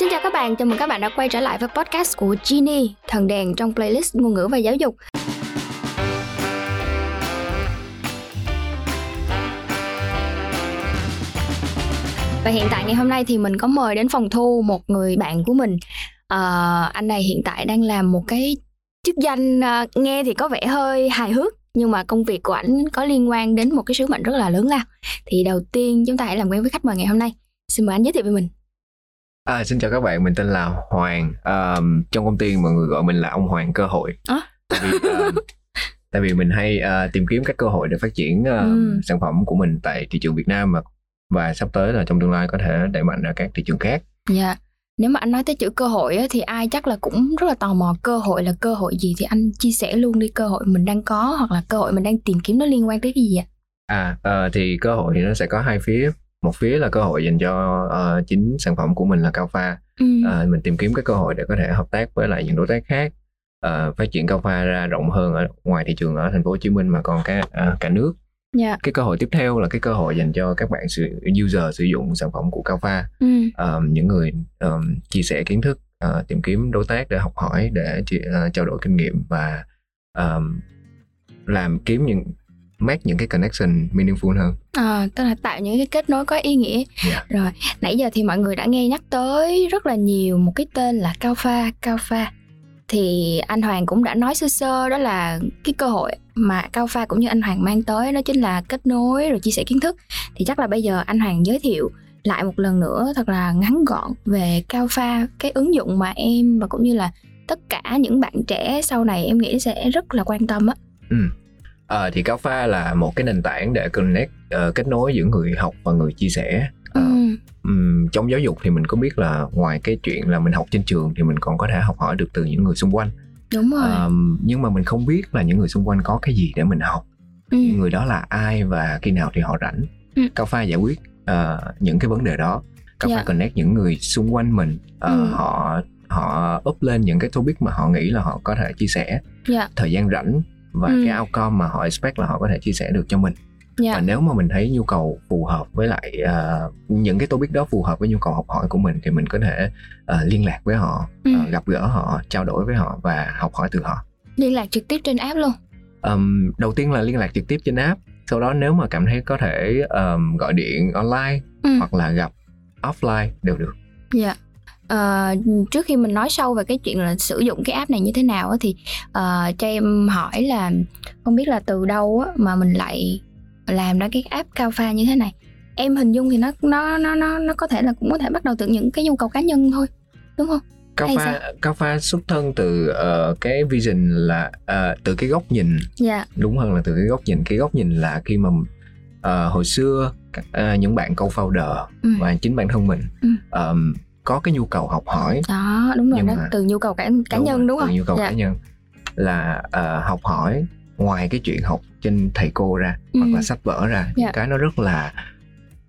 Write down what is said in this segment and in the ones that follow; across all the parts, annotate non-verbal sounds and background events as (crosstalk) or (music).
Xin chào các bạn, chào mừng các bạn đã quay trở lại với podcast của Genie, thần đèn trong playlist ngôn ngữ và giáo dục. Và hiện tại ngày hôm nay thì mình có mời đến phòng thu một người bạn của mình. À, anh này hiện tại đang làm một cái chức danh ờ, nghe thì có vẻ hơi hài hước nhưng mà công việc của ảnh có liên quan đến một cái sứ mệnh rất là lớn lao. Thì đầu tiên chúng ta hãy làm quen với khách mời ngày hôm nay. Xin mời anh giới thiệu về mình. À, xin chào các bạn, mình tên là Hoàng. Um, trong công ty mọi người gọi mình là ông Hoàng cơ hội. À? Tại vì um, tại vì mình hay uh, tìm kiếm các cơ hội để phát triển uh, Ừ. sản phẩm của mình tại thị trường Việt Nam mà và sắp tới là trong tương lai có thể đẩy mạnh ra các thị trường khác. Dạ. Nếu mà anh nói tới chữ cơ hội á, thì ai chắc là cũng rất là tò mò cơ hội là cơ hội gì thì anh chia sẻ luôn đi cơ hội mình đang có hoặc là cơ hội mình đang tìm kiếm nó liên quan tới cái gì ạ? À ờ, thì cơ hội thì nó sẽ có hai phía. Một phía là cơ hội dành cho ờ, chính sản phẩm của mình là cao pha. Ừ. Ờ, mình tìm kiếm cái cơ hội để có thể hợp tác với lại những đối tác khác ờ, phát triển cao pha ra rộng hơn ở ngoài thị trường ở thành phố Hồ Chí Minh mà còn cả ờ, cả nước. Dạ. cái cơ hội tiếp theo là cái cơ hội dành cho các bạn sử user sử dụng sản phẩm của Cao Pha Ừ. um, những người um, chia sẻ kiến thức uh, tìm kiếm đối tác để học hỏi để chia- uh, trao đổi kinh nghiệm và um, làm kiếm những make những cái connection meaningful hơn À, tức là tạo những cái kết nối có ý nghĩa. Dạ. Rồi, nãy giờ thì mọi người đã nghe nhắc tới rất là nhiều một cái tên là Cao Pha, Cao Pha. Thì anh Hoàng cũng đã nói sơ sơ đó là cái cơ hội mà Cao Pha cũng như anh Hoàng mang tới đó chính là kết nối rồi chia sẻ kiến thức. Thì chắc là bây giờ anh Hoàng giới thiệu lại một lần nữa thật là ngắn gọn về Cao Pha, cái ứng dụng mà em và cũng như là tất cả những bạn trẻ sau này em nghĩ sẽ rất là quan tâm á. Ờ, thì Pha là một cái nền tảng để connect ờ, kết nối giữa người học và người chia sẻ Ờ, Ừ. ừm, trong giáo dục thì mình có biết là ngoài cái chuyện là mình học trên trường thì mình còn có thể học hỏi được từ những người xung quanh Đúng rồi. Ờm, nhưng mà mình không biết là những người xung quanh có cái gì để mình học ừ. người đó là ai và khi nào thì họ rảnh Ừ. cao pha giải quyết ờ, những cái vấn đề đó cao Dạ. pha connect những người xung quanh mình Ờ, Ừ. họ họ up lên những cái topic mà họ nghĩ là họ có thể chia sẻ Dạ. thời gian rảnh và Ừ. cái outcome mà họ expect là họ có thể chia sẻ được cho mình Dạ. và nếu mà mình thấy nhu cầu phù hợp với lại ờ, những cái topic đó phù hợp với nhu cầu học hỏi của mình thì mình có thể ờ, liên lạc với họ Ừ. ờ, gặp gỡ họ trao đổi với họ và học hỏi từ họ Liên lạc trực tiếp trên app luôn. um, đầu tiên là liên lạc trực tiếp trên app sau đó nếu mà cảm thấy có thể um, gọi điện online Ừ. hoặc là gặp offline đều được Dạ. Ờ, trước khi mình nói sâu về cái chuyện là sử dụng cái app này như thế nào á, thì ờ, cho em hỏi là không biết là từ đâu á, mà mình lại làm ra cái app cao pha như thế này. Em hình dung thì nó nó nó nó nó có thể là cũng có thể bắt đầu từ những cái nhu cầu cá nhân thôi đúng không? Cao Hay pha cao pha xuất thân từ ờ, cái vision là ờ, từ cái góc nhìn. Dạ. Đúng hơn là từ cái góc nhìn. Cái góc nhìn là khi mà ờ, hồi xưa các- ờ, những bạn co-founder ừ. và chính bản thân mình Ừ. ờm, có cái nhu cầu học hỏi. Đó đúng rồi Nhưng đó mà- từ nhu cầu cá, cá nhân rồi, đúng từ không? nhu cầu dạ. cá nhân. Là ờ, học hỏi ngoài cái chuyện học trên thầy cô ra hoặc Ừ. là sách vở ra Dạ. cái nó rất là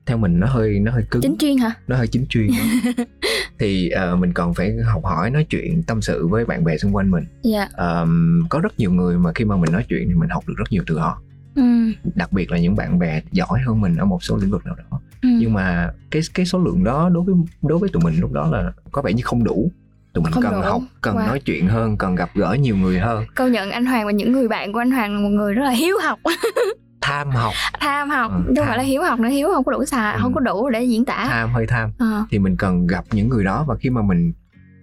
theo mình nó hơi nó hơi cứng. Chính chuyên hả? Nó hơi chính chuyên. (laughs) Thì ờ, mình còn phải học hỏi nói chuyện tâm sự với bạn bè xung quanh mình. Dạ. Ờm, có rất nhiều người mà khi mà mình nói chuyện thì mình học được rất nhiều từ họ ừ. đặc biệt là những bạn bè giỏi hơn mình ở một số lĩnh vực nào đó Ừ. nhưng mà cái cái số lượng đó đối với đối với tụi mình lúc đó là có vẻ như không đủ tụi mình Không cần đủ. học cần Wow. nói chuyện hơn cần gặp gỡ nhiều người hơn công nhận anh Hoàng và những người bạn của anh Hoàng là một người rất là hiếu học (laughs) tham học tham học Ừ, không phải là hiếu học nữa hiếu không có đủ xà Ừ. không có đủ để diễn tả tham hơi tham Ờ. thì mình cần gặp những người đó và khi mà mình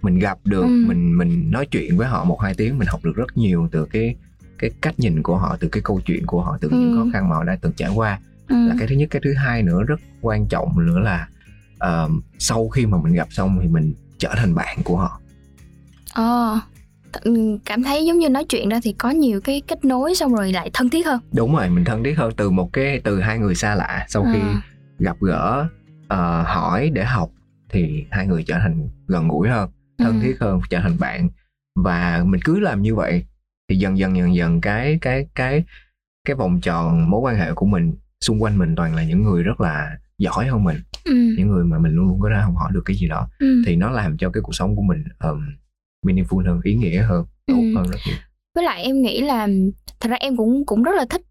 mình gặp được Ừ. mình mình nói chuyện với họ một hai tiếng mình học được rất nhiều từ cái cái cách nhìn của họ từ cái câu chuyện của họ từ những Ừ. khó khăn mà họ đã từng trải qua ừ. là cái thứ nhất cái thứ hai nữa rất quan trọng nữa là ờ, sau khi mà mình gặp xong thì mình trở thành bạn của họ Ờ, th- cảm thấy giống như nói chuyện ra thì có nhiều cái kết nối xong rồi lại thân thiết hơn. đúng rồi mình thân thiết hơn từ một cái từ hai người xa lạ sau khi Ờ. gặp gỡ ờ, hỏi để học thì hai người trở thành gần gũi hơn thân Ừ. thiết hơn trở thành bạn và mình cứ làm như vậy thì dần dần dần dần cái cái cái cái vòng tròn mối quan hệ của mình xung quanh mình toàn là những người rất là giỏi hơn mình Ừ. những người mà mình luôn luôn có thể học hỏi được cái gì đó Ừ. thì nó làm cho cái cuộc sống của mình um, meaningful hơn ý nghĩa hơn tốt Ừ. hơn rất nhiều Với lại em nghĩ là thật ra em cũng cũng rất là thích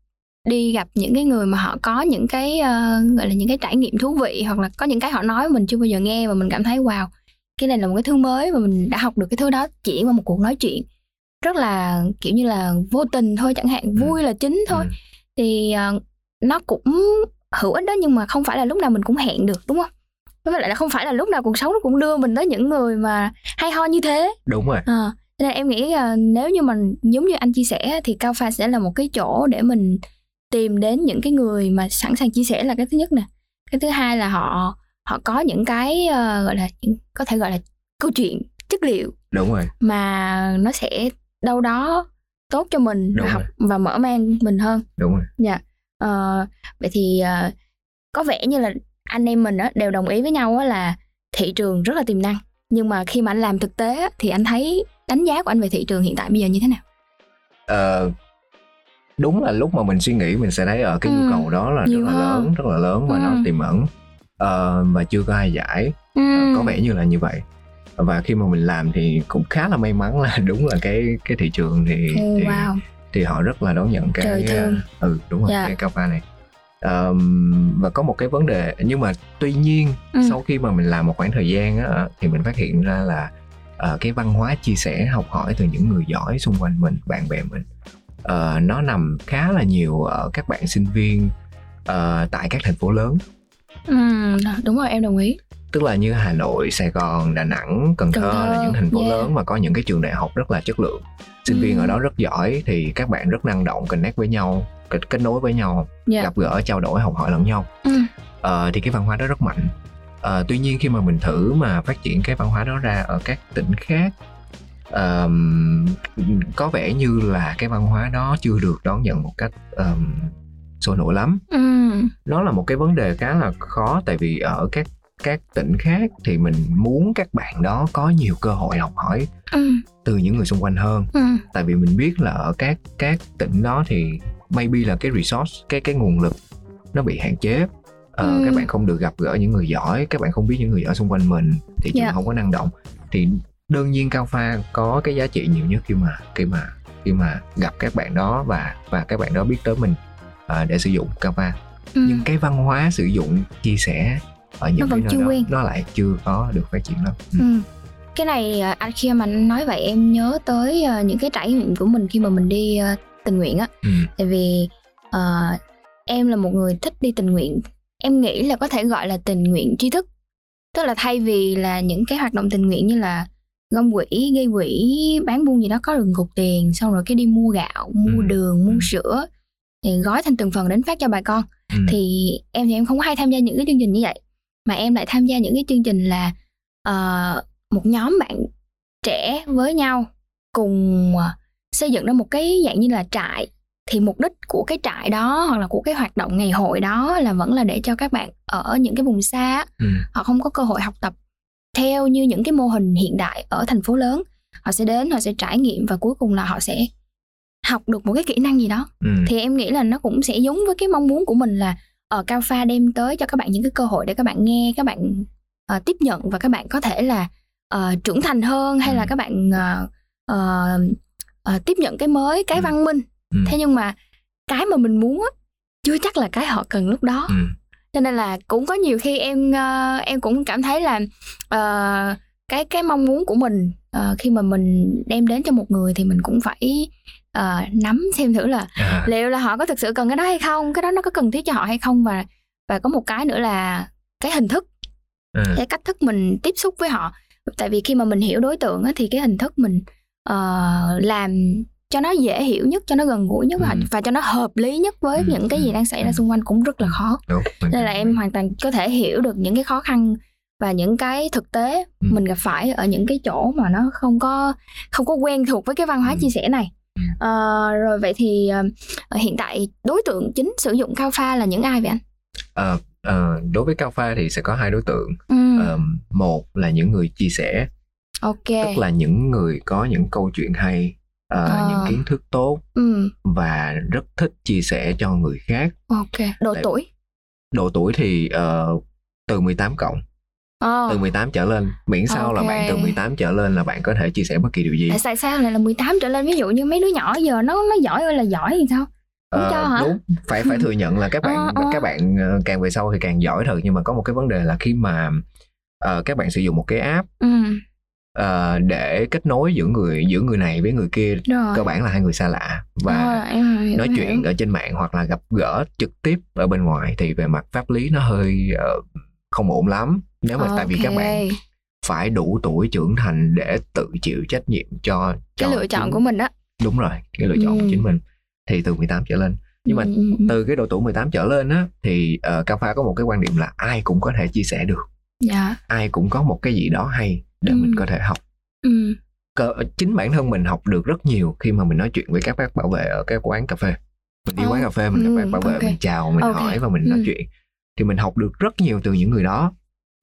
đi gặp những cái người mà họ có những cái ờ, gọi là những cái trải nghiệm thú vị hoặc là có những cái họ nói mình chưa bao giờ nghe và mình cảm thấy wow cái này là một cái thứ mới và mình đã học được cái thứ đó chỉ qua một cuộc nói chuyện rất là kiểu như là vô tình thôi chẳng hạn Ừ. vui là chính thôi. Ừ. thì ờ, nó cũng hữu ích đó nhưng mà không phải là lúc nào mình cũng hẹn được đúng không? Với lại là không phải là lúc nào cuộc sống nó cũng đưa mình tới những người mà hay ho như thế. Đúng rồi. Ờ, cho nên em nghĩ là nếu như mình giống như anh chia sẻ thì Cao Pha sẽ là một cái chỗ để mình tìm đến những cái người mà sẵn sàng chia sẻ là cái thứ nhất nè. Cái thứ hai là họ họ có những cái ờ, gọi là có thể gọi là câu chuyện chất liệu đúng rồi. mà nó sẽ đâu đó tốt cho mình Đúng và học rồi. và mở mang mình hơn đúng rồi Dạ. Ờ, vậy thì ờ, có vẻ như là anh em mình á, đều đồng ý với nhau á, là thị trường rất là tiềm năng. Nhưng mà khi mà anh làm thực tế á, thì anh thấy đánh giá của anh về thị trường hiện tại bây giờ như thế nào? Ờ, đúng là lúc mà mình suy nghĩ mình sẽ thấy ở cái nhu Ừ, cầu đó là rất là hơn. lớn rất là lớn và Ừ. nó tiềm ẩn Ờ, và chưa có ai giải Ờ, có vẻ như là như vậy và khi mà mình làm thì cũng khá là may mắn là (laughs) đúng là cái cái thị trường thì thì, wow. thì họ rất là đón nhận cái thương. ừ đúng rồi Dạ. cái cao pha này Ờm, và có một cái vấn đề nhưng mà tuy nhiên Ừ. sau khi mà mình làm một khoảng thời gian á, thì mình phát hiện ra là ờ, cái văn hóa chia sẻ học hỏi từ những người giỏi xung quanh mình bạn bè mình ờ, nó nằm khá là nhiều ở các bạn sinh viên ờ, tại các thành phố lớn Ừm, đúng rồi em đồng ý. Tức là như Hà Nội, Sài Gòn, Đà Nẵng, Cần Thơ, Cần Thơ, là những thành phố yeah. lớn mà có những cái trường đại học rất là chất lượng. Sinh viên Ừ. ở đó rất giỏi thì các bạn rất năng động, connect với nhau, kết kết nối với nhau, Dạ. gặp gỡ, trao đổi, học hỏi lẫn nhau. Ừ. Ờ, thì cái văn hóa đó rất mạnh. Ờ, tuy nhiên khi mà mình thử mà phát triển cái văn hóa đó ra ở các tỉnh khác ờm, có vẻ như là cái văn hóa đó chưa được đón nhận một cách ờm, sôi nổi lắm Ừm, nó là một cái vấn đề khá là khó tại vì ở các các tỉnh khác thì mình muốn các bạn đó có nhiều cơ hội học hỏi ừm, từ những người xung quanh hơn ừm, tại vì mình biết là ở các các tỉnh đó thì maybe là cái resource cái cái nguồn lực nó bị hạn chế ờ, Ừ. các bạn không được gặp gỡ những người giỏi các bạn không biết những người giỏi xung quanh mình thị trường Dạ. không có năng động thì đương nhiên cao pha có cái giá trị nhiều nhất khi mà khi mà khi mà gặp các bạn đó và và các bạn đó biết tới mình ờ, để sử dụng cao pha ừm. nhưng cái văn hóa sử dụng chia sẻ ở những Nó vẫn cái chưa nơi đó quen. nó lại chưa có được phát triển lắm ừ. Ừ. Cái này à, anh khi mà anh nói vậy em nhớ tới à, những cái trải nghiệm của mình khi mà mình đi à, tình nguyện á. Ừ. Tại vì à, em là một người thích đi tình nguyện. Em nghĩ là có thể gọi là tình nguyện tri thức. Tức là thay vì là những cái hoạt động tình nguyện như là gom quỹ, gây quỹ, bán buôn gì đó có được cục tiền xong rồi cái đi mua gạo, mua Ừ. đường, mua Ừ. sữa thì gói thành từng phần đến phát cho bà con Ừ. thì em thì em không có hay tham gia những cái chương trình như vậy mà em lại tham gia những cái chương trình là ờ, một nhóm bạn trẻ với nhau cùng ờ, xây dựng ra một cái dạng như là trại thì mục đích của cái trại đó hoặc là của cái hoạt động ngày hội đó là vẫn là để cho các bạn ở những cái vùng xa Ừ. họ không có cơ hội học tập theo như những cái mô hình hiện đại ở thành phố lớn họ sẽ đến họ sẽ trải nghiệm và cuối cùng là họ sẽ học được một cái kỹ năng gì đó Ừ. thì em nghĩ là nó cũng sẽ giống với cái mong muốn của mình là ở cao pha đem tới cho các bạn những cái cơ hội để các bạn nghe các bạn ờ, tiếp nhận và các bạn có thể là ờ, trưởng thành hơn hay là Ừ. các bạn ờ, ờ, ờ, tiếp nhận cái mới cái Ừ. văn minh Ừ. thế nhưng mà cái mà mình muốn á chưa chắc là cái họ cần lúc đó Ừ. cho nên là cũng có nhiều khi em ờ, em cũng cảm thấy là ờ, cái cái mong muốn của mình ờ, khi mà mình đem đến cho một người thì mình cũng phải ờ, nắm xem thử là À. liệu là họ có thực sự cần cái đó hay không cái đó nó có cần thiết cho họ hay không và và có một cái nữa là cái hình thức Ừ. cái cách thức mình tiếp xúc với họ tại vì khi mà mình hiểu đối tượng á, thì cái hình thức mình ờ, làm cho nó dễ hiểu nhất cho nó gần gũi nhất và, Ừ. và cho nó hợp lý nhất với Ừ, những cái gì ừ, đang xảy ra ừ. xung quanh cũng rất là khó đúng nên là em hoàn toàn có thể hiểu được những cái khó khăn và những cái thực tế Ừ. mình gặp phải ở những cái chỗ mà nó không có không có quen thuộc với cái văn hóa Ừ. chia sẻ này Ờ, rồi vậy thì ờ, hiện tại đối tượng chính sử dụng cao pha là những ai vậy anh Ờ, ờ, đối với cao pha thì sẽ có hai đối tượng ừ. Ờm, một là những người chia sẻ ok tức là những người có những câu chuyện hay ờ, Ờ. những kiến thức tốt ừ. và rất thích chia sẻ cho người khác ok độ Tại- tuổi độ tuổi thì ờ, từ 18 cộng Ờ. từ 18 trở lên. Miễn sao là Ok. bạn từ 18 trở lên là bạn có thể chia sẻ bất kỳ điều gì. Tại sao lại là 18 trở lên? Ví dụ như mấy đứa nhỏ giờ nó nó giỏi ơi là giỏi thì sao? Không Ờ, cho hả? đúng. Phải phải thừa nhận là các bạn (laughs) Ờ, ờ. các bạn ờ, càng về sau thì càng giỏi thật. Nhưng mà có một cái vấn đề là khi mà uh, các bạn sử dụng một cái app ừ. uh, để kết nối giữa người giữa người này với người kia rồi. cơ bản là hai người xa lạ. Và Rồi, em hiểu, nói chuyện hiểu. ở trên mạng hoặc là gặp gỡ trực tiếp ở bên ngoài thì về mặt pháp lý nó hơi ờ, không ổn lắm nếu mà tại vì các bạn phải đủ tuổi trưởng thành để tự chịu trách nhiệm cho, cho cái lựa chọn chính- của mình đó đúng rồi cái lựa chọn của Ừ. chính mình. Thì từ 18 trở lên. Nhưng mà Ừ, từ cái độ tuổi 18 trở lên á thì uh, Cafa có một cái quan điểm là ai cũng có thể chia sẻ được. Dạ. Ai cũng có một cái gì đó hay để Ừ. mình có thể học. Ừ. Cơ, chính bản thân mình học được rất nhiều khi mà mình nói chuyện với các bác bảo vệ ở cái quán cà phê. Mình đi Ờ, quán cà phê mình gặp ừ, bác bảo vệ ok. mình chào mình Ok, hỏi và mình nói ừ. chuyện. Thì mình học được rất nhiều từ những người đó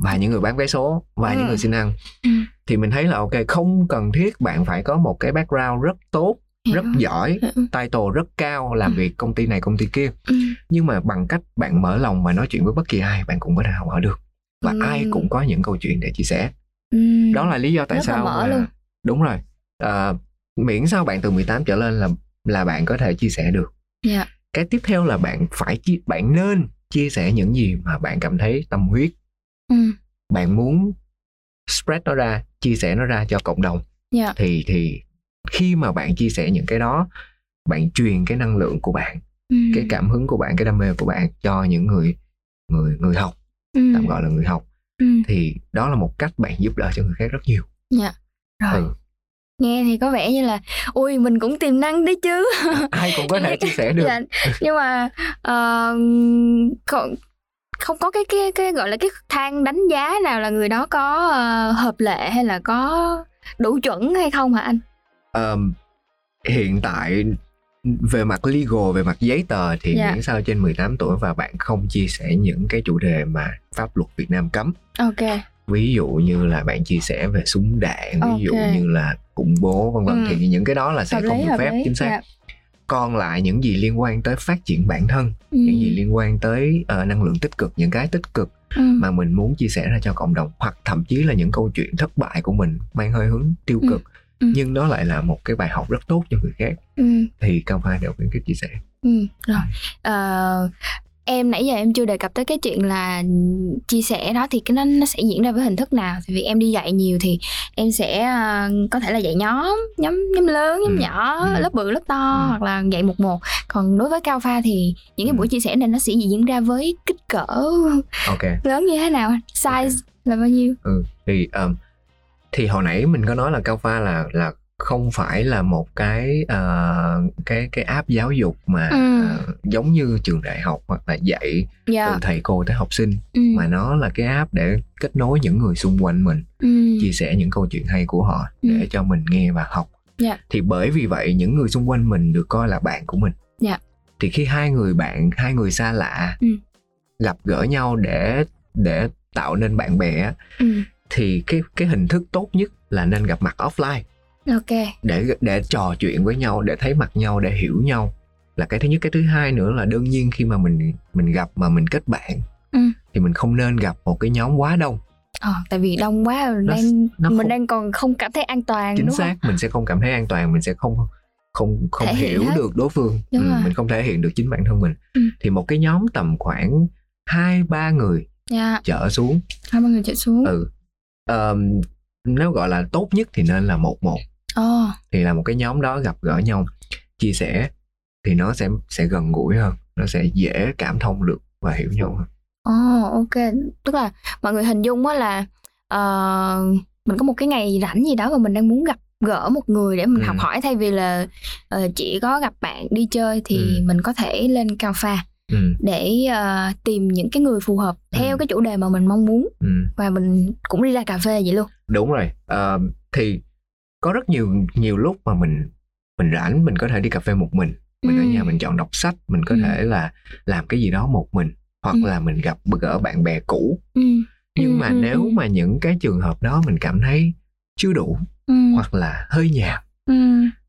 và những người bán vé số và Ừ. những người xin ăn Ừ. thì mình thấy là ok không cần thiết bạn phải có một cái background rất tốt Hiểu. rất giỏi Ừ, title rất cao làm Ừ. việc công ty này công ty kia ừ. nhưng mà bằng cách bạn mở lòng và nói chuyện với bất kỳ ai bạn cũng có thể học hỏi được và Ừ. ai cũng có những câu chuyện để chia sẻ Ừ. đó là lý do tại Rất sao mở mà luôn. đúng rồi à, miễn sao bạn từ 18 trở lên là là bạn có thể chia sẻ được Dạ. cái tiếp theo là bạn phải chi, bạn nên chia sẻ những gì mà bạn cảm thấy tâm huyết ừ bạn muốn spread nó ra chia sẻ nó ra cho cộng đồng dạ thì thì khi mà bạn chia sẻ những cái đó bạn truyền cái năng lượng của bạn ừ. cái cảm hứng của bạn cái đam mê của bạn cho những người người người học ừ. tạm gọi là người học ừ. thì đó là một cách bạn giúp đỡ cho người khác rất nhiều dạ rồi ừ. nghe thì có vẻ như là ui mình cũng tiềm năng đấy chứ ai cũng có thể (laughs) chia sẻ được dạ. nhưng mà ờ, không có cái cái cái gọi là cái thang đánh giá nào là người đó có ờ, hợp lệ hay là có đủ chuẩn hay không hả anh Ờm, hiện tại về mặt legal về mặt giấy tờ thì Dạ. miễn sao trên 18 tuổi và bạn không chia sẻ những cái chủ đề mà pháp luật Việt Nam cấm ok ví dụ như là bạn chia sẻ về súng đạn ví dụ Ok. như là khủng bố vân vân Ừ. thì những cái đó là sẽ hợp không lý được phép lý chính xác dạ. Còn lại những gì liên quan tới phát triển bản thân ừ. những gì liên quan tới ờ, năng lượng tích cực những cái tích cực ừ. mà mình muốn chia sẻ ra cho cộng đồng hoặc thậm chí là những câu chuyện thất bại của mình mang hơi hướng tiêu Ừ. cực Ừ. nhưng đó lại là một cái bài học rất tốt cho người khác ừ. thì cao pha đều khuyến khích chia sẻ Ừ, rồi. Ờ, em nãy giờ em chưa đề cập tới cái chuyện là chia sẻ đó thì cái nó nó sẽ diễn ra với hình thức nào? Thì vì em đi dạy nhiều thì em sẽ ờ, có thể là dạy nhóm nhóm nhóm lớn nhóm Ừ, nhỏ ừ. lớp bự lớp to Ừ. hoặc là dạy một một. Còn đối với cao pha thì những cái Ừ. buổi chia sẻ này nó sẽ diễn ra với kích cỡ ok. (laughs) lớn như thế nào? Size là bao nhiêu? Ừ thì um, thì hồi nãy mình có nói là cao pha là là không phải là một cái ờ, cái cái app giáo dục mà Ừ. ờ, giống như trường đại học hoặc là dạy dạ từ thầy cô tới học sinh ừ. mà nó là cái app để kết nối những người xung quanh mình ừ. chia sẻ những câu chuyện hay của họ để Ừ. cho mình nghe và học Dạ. thì bởi vì vậy những người xung quanh mình được coi là bạn của mình Dạ. thì khi hai người bạn hai người xa lạ Ừ. gặp gỡ nhau để để tạo nên bạn bè ừ. thì cái cái hình thức tốt nhất là nên gặp mặt offline ok để để trò chuyện với nhau để thấy mặt nhau để hiểu nhau là cái thứ nhất cái thứ hai nữa là đương nhiên khi mà mình mình gặp mà mình kết bạn Ừ. thì mình không nên gặp một cái nhóm quá đông Ờ, tại vì đông quá Nó- đang nó mình không- đang còn không cảm thấy an toàn chính đúng không? xác mình sẽ không cảm thấy an toàn mình sẽ không không không Thể hiểu hết. được đối phương Đúng ừ, rồi. mình không thể hiện được chính bản thân mình Ừ. thì một cái nhóm tầm khoảng hai ba người Dạ, trở xuống hai ba người chạy xuống. ừ Ờm, nếu gọi là tốt nhất thì nên là một một Ồ, thì là một cái nhóm đó gặp gỡ nhau chia sẻ thì nó sẽ sẽ gần gũi hơn nó sẽ dễ cảm thông được và hiểu nhau hơn ồ, ok. Tức là mọi người hình dung á là ờ, mình có một cái ngày rảnh gì đó và mình đang muốn gặp gỡ một người để mình Ừ. học hỏi thay vì là ờ, chỉ có gặp bạn đi chơi thì Ừ. mình có thể lên cao pha ừ, để ờ, tìm những cái người phù hợp theo Ừ. cái chủ đề mà mình mong muốn ừ. và mình cũng đi ra cà phê vậy luôn. đúng rồi Ờm, thì có rất nhiều nhiều lúc mà mình mình rảnh mình có thể đi cà phê một mình mình ở Ừ. nhà mình chọn đọc sách mình có Ừ. thể là làm cái gì đó một mình hoặc Ừ. là mình gặp gỡ bạn bè cũ Ừ. nhưng Ừ, mà ừ, nếu ừ. mà những cái trường hợp đó mình cảm thấy chưa đủ Ừ. hoặc là hơi nhạt Ừ.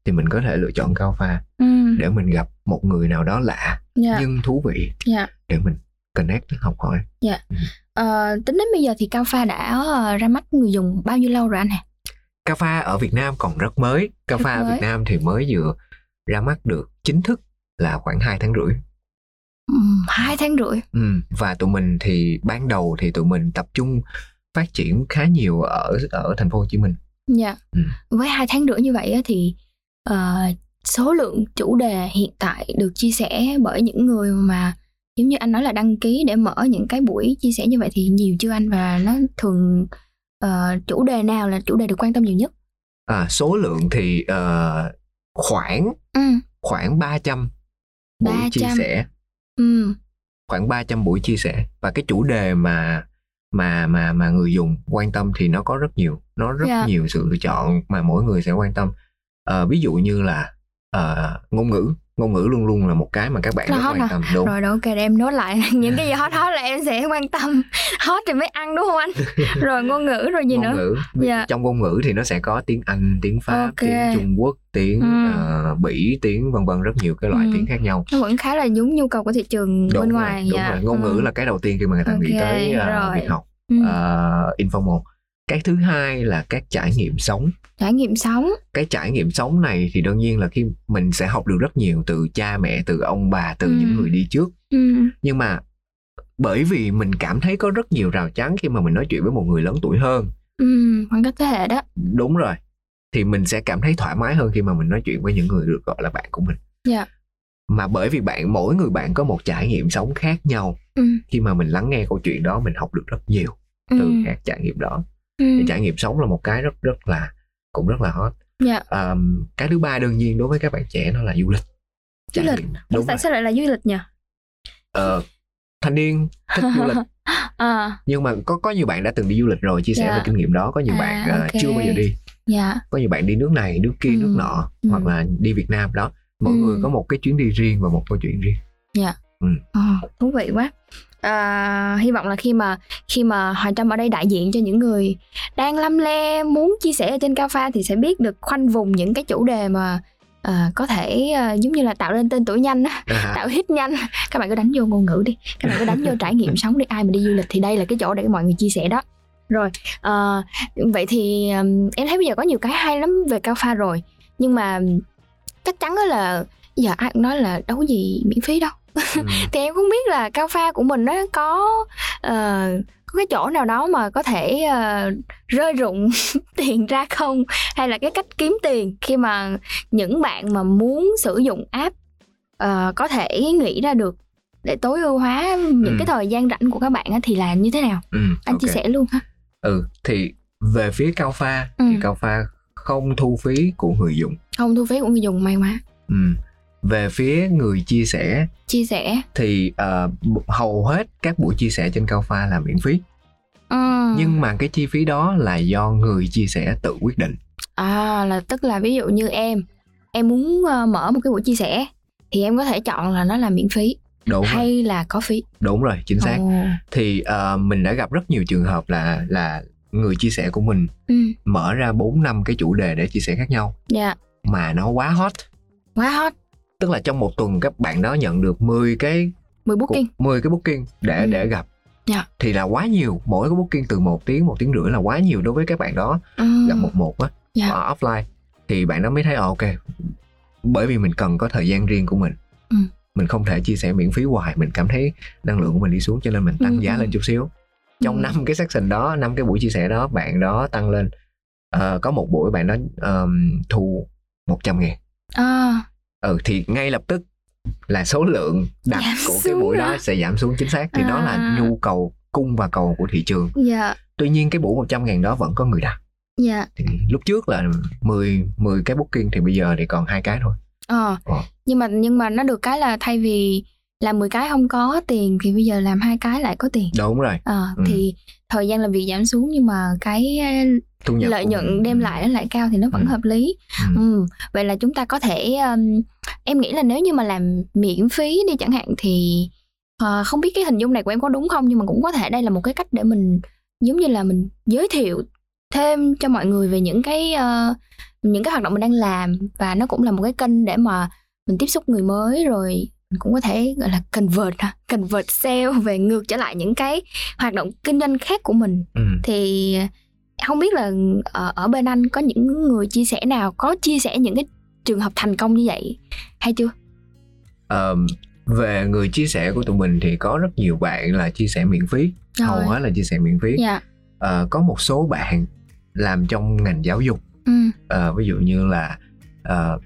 thì mình có thể lựa chọn cao pha Ừ. để mình gặp một người nào đó lạ Dạ. nhưng thú vị Dạ. để mình connect học hỏi Ờ, tính đến bây giờ thì Cao Pha đã ờ, ra mắt người dùng bao nhiêu lâu rồi anh hả? Cà pha ở Việt Nam còn rất mới. Cà pha ở. Việt Nam thì mới vừa ra mắt được chính thức là khoảng 2 tháng rưỡi. Hai tháng rưỡi. Ừ. Và tụi mình thì ban đầu thì tụi mình tập trung phát triển khá nhiều ở ở thành phố Hồ Chí Minh. Dạ. Ừ. Với hai tháng rưỡi như vậy thì ờ, số lượng chủ đề hiện tại được chia sẻ bởi những người mà giống như anh nói là đăng ký để mở những cái buổi chia sẻ như vậy thì nhiều chưa anh và nó thường ờ, chủ đề nào là chủ đề được quan tâm nhiều nhất? À, số lượng thì ờ, khoảng Ừ. khoảng 300 buổi chia 300. sẻ, Ừ. khoảng 300 buổi chia sẻ và cái chủ đề mà mà mà mà người dùng quan tâm thì nó có rất nhiều, nó rất Dạ. nhiều sự lựa chọn mà mỗi người sẽ quan tâm. Ờ, ví dụ như là ờ, ngôn ngữ, ngôn ngữ luôn luôn là một cái mà các bạn rất quan tâm đúng. Rồi ok để em nốt lại (laughs) những cái gì hot hot là em sẽ quan tâm. (laughs) Hot thì mới ăn đúng không anh? (laughs) Rồi ngôn ngữ rồi gì ngôn nữa? ngữ Dạ. trong ngôn ngữ thì nó sẽ có tiếng Anh, tiếng Pháp, Ok. tiếng Trung Quốc, tiếng Ừ. ờ, Bỉ, tiếng vân vân rất nhiều cái loại Ừ. tiếng khác nhau. Nó vẫn khá là đúng nhu cầu của thị trường Đúng bên rồi, ngoài. đúng dạ. rồi. Ngôn ngữ Ừ. là cái đầu tiên khi mà người ta nghĩ Ok, tới rồi. việc học Ừ. uh, informal. Cái thứ hai là các trải nghiệm sống. trải nghiệm sống. Cái trải nghiệm sống này thì đương nhiên là khi mình sẽ học được rất nhiều từ cha mẹ, từ ông bà, từ Ừ. những người đi trước. Ừ. Nhưng mà bởi vì mình cảm thấy có rất nhiều rào chắn khi mà mình nói chuyện với một người lớn tuổi hơn Ừ. Khoảng cách thế hệ đó. đúng rồi thì mình sẽ cảm thấy thoải mái hơn khi mà mình nói chuyện với những người được gọi là bạn của mình Dạ. mà bởi vì bạn mỗi người bạn có một trải nghiệm sống khác nhau Ừ. khi mà mình lắng nghe câu chuyện đó mình học được rất nhiều từ Ừ. các trải nghiệm đó Ừ. trải nghiệm sống là một cái rất rất là cũng rất là hot Dạ. Ờm, cái thứ ba đương nhiên đối với các bạn trẻ nó là du lịch Du lịch. đúng Tại sao lại là du lịch nhỉ? Ờ, thanh niên thích du lịch à, (laughs) nhưng mà có có nhiều bạn đã từng đi du lịch rồi chia sẻ Dạ. về kinh nghiệm đó có nhiều À, bạn ờ, ok. chưa bao giờ đi dạ. có nhiều bạn đi nước này nước kia Ừ. nước nọ Ừ. hoặc là đi Việt Nam đó mỗi Ừ. người có một cái chuyến đi riêng và một câu chuyện riêng Ờ, thú vị quá. À, hy vọng là khi mà khi mà Hoàng Trâm ở đây đại diện cho những người đang lăm le muốn chia sẻ ở trên Cao Pha thì sẽ biết được khoanh vùng những cái chủ đề mà à, có thể à, giống như là tạo lên tên tuổi nhanh á, À, tạo hit nhanh. Các bạn cứ đánh vô ngôn ngữ đi, các bạn cứ đánh vô trải nghiệm (laughs) sống đi. Ai mà đi du lịch thì đây là cái chỗ để mọi người chia sẻ đó. Rồi, à, vậy thì em thấy bây giờ có nhiều cái hay lắm về Cao Pha rồi, nhưng mà chắc chắn là giờ ai cũng nói là đâu có gì miễn phí đâu ừ. (laughs) thì em không biết là cao pha của mình nó có ờ, có cái chỗ nào đó mà có thể ờ, rơi rụng (laughs) tiền ra không hay là cái cách kiếm tiền khi mà những bạn mà muốn sử dụng app ờ, có thể nghĩ ra được để tối ưu hóa những Ừ. cái thời gian rảnh của các bạn á, thì là như thế nào ừ, anh ok. chia sẻ luôn ha ừ thì về phía cao pha Ừ. thì cao pha không thu phí của người dùng không thu phí của người dùng may quá ừ. Về phía người chia sẻ chia sẻ. thì ờ, hầu hết các buổi chia sẻ trên cao pha là miễn phí. Ừ. nhưng mà cái chi phí đó là do người chia sẻ tự quyết định. À là tức là ví dụ như em em muốn ờ, mở một cái buổi chia sẻ thì em có thể chọn là nó là miễn phí đúng rồi. hay là có phí. đúng rồi chính xác. Ồ. thì ờ, mình đã gặp rất nhiều trường hợp là là người chia sẻ của mình Ừ, mở ra 4 năm cái chủ đề để chia sẻ khác nhau. Dạ, mà nó quá hot. Quá hot. Tức là trong một tuần các bạn đó nhận được 10 cái 10 booking. 10 cái booking để Ừ. để gặp Dạ. thì là quá nhiều mỗi cái booking từ một tiếng một tiếng rưỡi là quá nhiều đối với các bạn đó Ừ, gặp một một á Dạ. ở offline thì bạn đó mới thấy ờ, ok bởi vì mình cần có thời gian riêng của mình Ừ. mình không thể chia sẻ miễn phí hoài mình cảm thấy năng lượng của mình đi xuống cho nên mình tăng Ừ, giá ừ. lên chút xíu trong Ừ. năm cái section đó năm cái buổi chia sẻ đó bạn đó tăng lên Ờ, có một buổi bạn đó ờm, thu 100 ngàn À, ừ thì ngay lập tức là số lượng đặt Giảm của cái buổi đó sẽ giảm xuống chính xác thì đó là À. nhu cầu cung và cầu của thị trường dạ, tuy nhiên cái buổi 100 ngàn đó vẫn có người đặt dạ. thì lúc trước là 10 10 cái booking thì bây giờ thì còn hai cái thôi Ờ. Ờ. Nhưng mà nhưng mà nó được cái là thay vì làm 10 cái không có tiền thì bây giờ làm hai cái lại có tiền. đúng rồi Ờ, Ừ. thì thời gian làm việc giảm xuống nhưng mà cái ờ, thu nhập lợi của nhuận đem lại nó lại cao thì nó vẫn Ừ. hợp lý. Ừ. Ừ, vậy là chúng ta có thể um, em nghĩ là nếu như mà làm miễn phí đi chẳng hạn thì ờ, không biết cái hình dung này của em có đúng không? Nhưng mà cũng có thể đây là một cái cách để mình giống như là mình giới thiệu thêm cho mọi người về những cái ờ, những cái hoạt động mình đang làm. Và nó cũng là một cái kênh để mà mình tiếp xúc người mới rồi mình cũng có thể gọi là convert ha, convert sale về ngược trở lại những cái hoạt động kinh doanh khác của mình. Ừ. thì không biết là ở, ở bên anh có những người chia sẻ nào có chia sẻ những cái trường hợp thành công như vậy hay chưa? Ờm, về người chia sẻ của tụi mình thì có rất nhiều bạn là chia sẻ miễn phí hầu hết là chia sẻ miễn phí. Dạ. Uh, có một số bạn làm trong ngành giáo dục. Ừ. uh, ví dụ như là uh,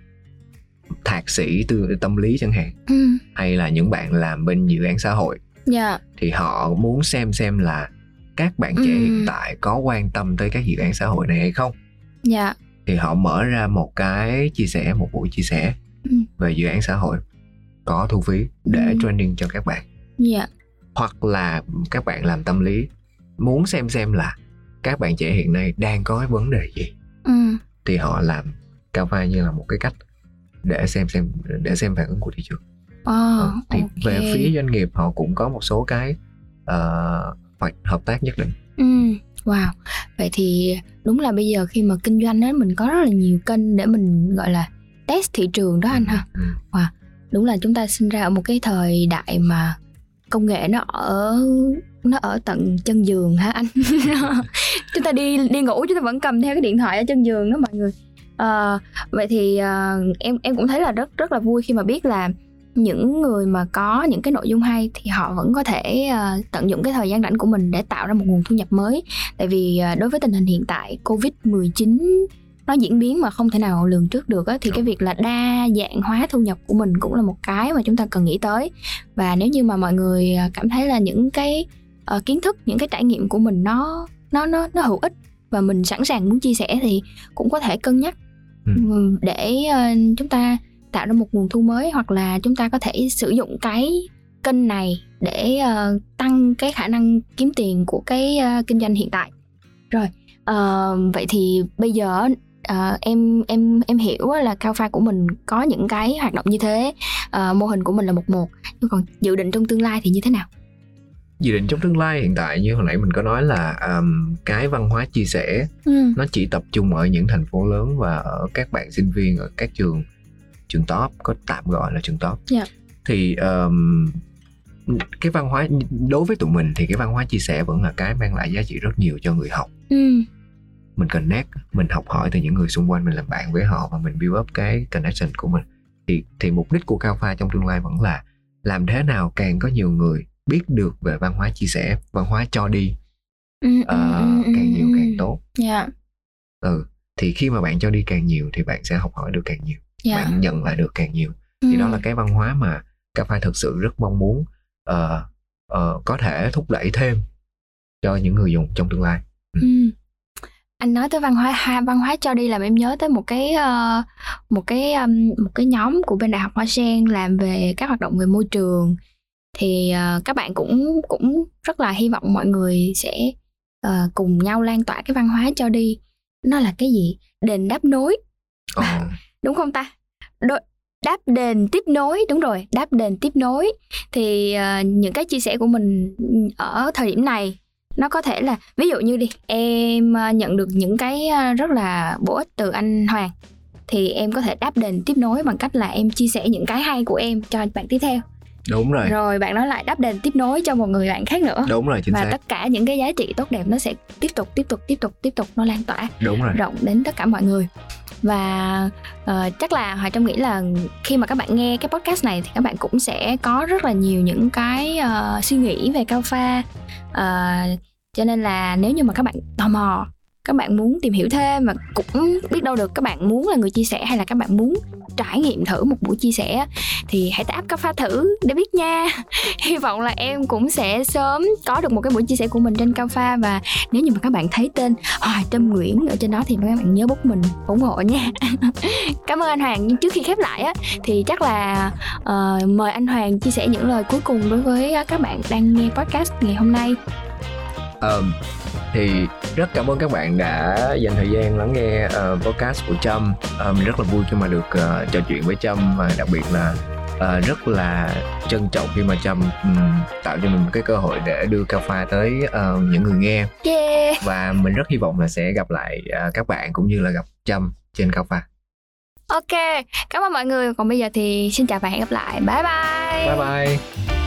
thạc sĩ từ tâm lý chẳng hạn ừ. hay là những bạn làm bên dự án xã hội. Dạ. Thì họ muốn xem xem là các bạn trẻ Ừ. hiện tại có quan tâm tới các dự án xã hội này hay không. Dạ thì họ mở ra một cái chia sẻ một buổi chia sẻ Ừ. về dự án xã hội có thu phí để Ừ. training cho các bạn dạ hoặc là các bạn làm tâm lý muốn xem xem là các bạn trẻ hiện nay đang có cái vấn đề gì ừ. thì họ làm cao pha như là một cái cách để xem xem để xem phản ứng của thị trường Ờ, Ờ, thì ok. về phía doanh nghiệp họ cũng có một số cái uh, hợp tác nhất định Ừ, wow. Vậy thì đúng là bây giờ khi mà kinh doanh á mình có rất là nhiều kênh để mình gọi là test thị trường đó anh ha. Ừ. Đúng là chúng ta sinh ra ở một cái thời đại mà công nghệ nó ở nó ở tận chân giường hả anh? (laughs) chúng ta đi đi ngủ chúng ta vẫn cầm theo cái điện thoại ở chân giường đó mọi người. Ờ, vậy thì ờ, em em cũng thấy là rất rất là vui khi mà biết là những người mà có những cái nội dung hay thì họ vẫn có thể ờ, tận dụng cái thời gian rảnh của mình để tạo ra một nguồn thu nhập mới. Tại vì ờ, đối với tình hình hiện tại covid 19 nó diễn biến mà không thể nào lường trước được á, thì cái việc là đa dạng hóa thu nhập của mình cũng là một cái mà chúng ta cần nghĩ tới. Và nếu như mà mọi người ờ, cảm thấy là những cái ờ, kiến thức những cái trải nghiệm của mình nó nó nó nó hữu ích và mình sẵn sàng muốn chia sẻ thì cũng có thể cân nhắc. Ừ. để ờ, chúng ta tạo ra một nguồn thu mới hoặc là chúng ta có thể sử dụng cái kênh này để ờ, tăng cái khả năng kiếm tiền của cái ờ, kinh doanh hiện tại. Rồi ờ, vậy thì bây giờ ờ, em em em hiểu là cao pha của mình có những cái hoạt động như thế ờ, mô hình của mình là một một. Nhưng còn dự định trong tương lai thì như thế nào? Dự định trong tương lai hiện tại như hồi nãy mình có nói là um, cái văn hóa chia sẻ ừ. nó chỉ tập trung ở những thành phố lớn và ở các bạn sinh viên ở các trường trường top có tạm gọi là trường top. Dạ. thì um, cái văn hóa đối với tụi mình thì cái văn hóa chia sẻ vẫn là cái mang lại giá trị rất nhiều cho người học. Ừ. mình connect mình học hỏi từ những người xung quanh mình làm bạn với họ và mình build up cái connection của mình. Thì thì mục đích của cao pha trong tương lai vẫn là làm thế nào càng có nhiều người biết được về văn hóa chia sẻ văn hóa cho đi. Ừ, ờ, ừ, càng nhiều ừ. càng tốt. Dạ. Ừ thì khi mà bạn cho đi càng nhiều thì bạn sẽ học hỏi được càng nhiều dạ. bạn nhận lại được càng nhiều. Thì đó Ừ. là cái văn hóa mà cà phê thực sự rất mong muốn ờ, ờ, có thể thúc đẩy thêm cho những người dùng trong tương lai. Ừ. Anh nói tới văn hóa ha, văn hóa cho đi làm em nhớ tới một cái ờ, một cái um, một cái nhóm của bên đại học Hoa Sen làm về các hoạt động về môi trường. Thì ờ, các bạn cũng cũng rất là hy vọng mọi người sẽ ờ, cùng nhau lan tỏa cái văn hóa cho đi. Nó là cái gì? Đền đáp nối. Ờ, (laughs) đúng không ta? Đ- đáp đền tiếp nối đúng rồi đáp đền tiếp nối. Thì uh, những cái chia sẻ của mình ở thời điểm này nó có thể là ví dụ như đi em ờ, nhận được những cái ờ, rất là bổ ích từ anh Hoàng thì em có thể đáp đền tiếp nối bằng cách là em chia sẻ những cái hay của em cho bạn tiếp theo đúng rồi. Rồi bạn nói lại đáp đền tiếp nối cho một người bạn khác nữa. Đúng rồi chính và xác. tất cả những cái giá trị tốt đẹp nó sẽ tiếp tục tiếp tục tiếp tục tiếp tục nó lan tỏa đúng rồi. rộng đến tất cả mọi người. Và ờ, chắc là Hoài Trâm nghĩ là khi mà các bạn nghe cái podcast này thì các bạn cũng sẽ có rất là nhiều những cái ờ, suy nghĩ về cao pha. Ờ, cho nên là nếu như mà các bạn tò mò các bạn muốn tìm hiểu thêm mà cũng biết đâu được các bạn muốn là người chia sẻ hay là các bạn muốn trải nghiệm thử một buổi chia sẻ thì hãy tap cao pha thử để biết nha. (laughs) Hy vọng là em cũng sẽ sớm có được một cái buổi chia sẻ của mình trên cao pha và nếu như mà các bạn thấy tên Hoài Trâm Nguyễn ở trên đó thì các bạn nhớ bút mình ủng hộ nha. (laughs) Cảm ơn anh Hoàng. Nhưng trước khi khép lại á thì chắc là uh, mời anh Hoàng chia sẻ những lời cuối cùng đối với các bạn đang nghe podcast ngày hôm nay. Ờm, thì rất cảm ơn các bạn đã dành thời gian lắng nghe ờ, podcast của Trâm. Ờ, mình rất là vui khi mà được ờ, trò chuyện với Trâm và đặc biệt là ờ, rất là trân trọng khi mà Trâm ừm, tạo cho mình một cái cơ hội để đưa cà pha tới ờ, những người nghe. Yeah. Và mình rất hy vọng là sẽ gặp lại ờ, các bạn cũng như là gặp Trâm trên cà pha. Ok cảm ơn mọi người. Còn bây giờ thì xin chào và hẹn gặp lại. Bye bye. Bye bye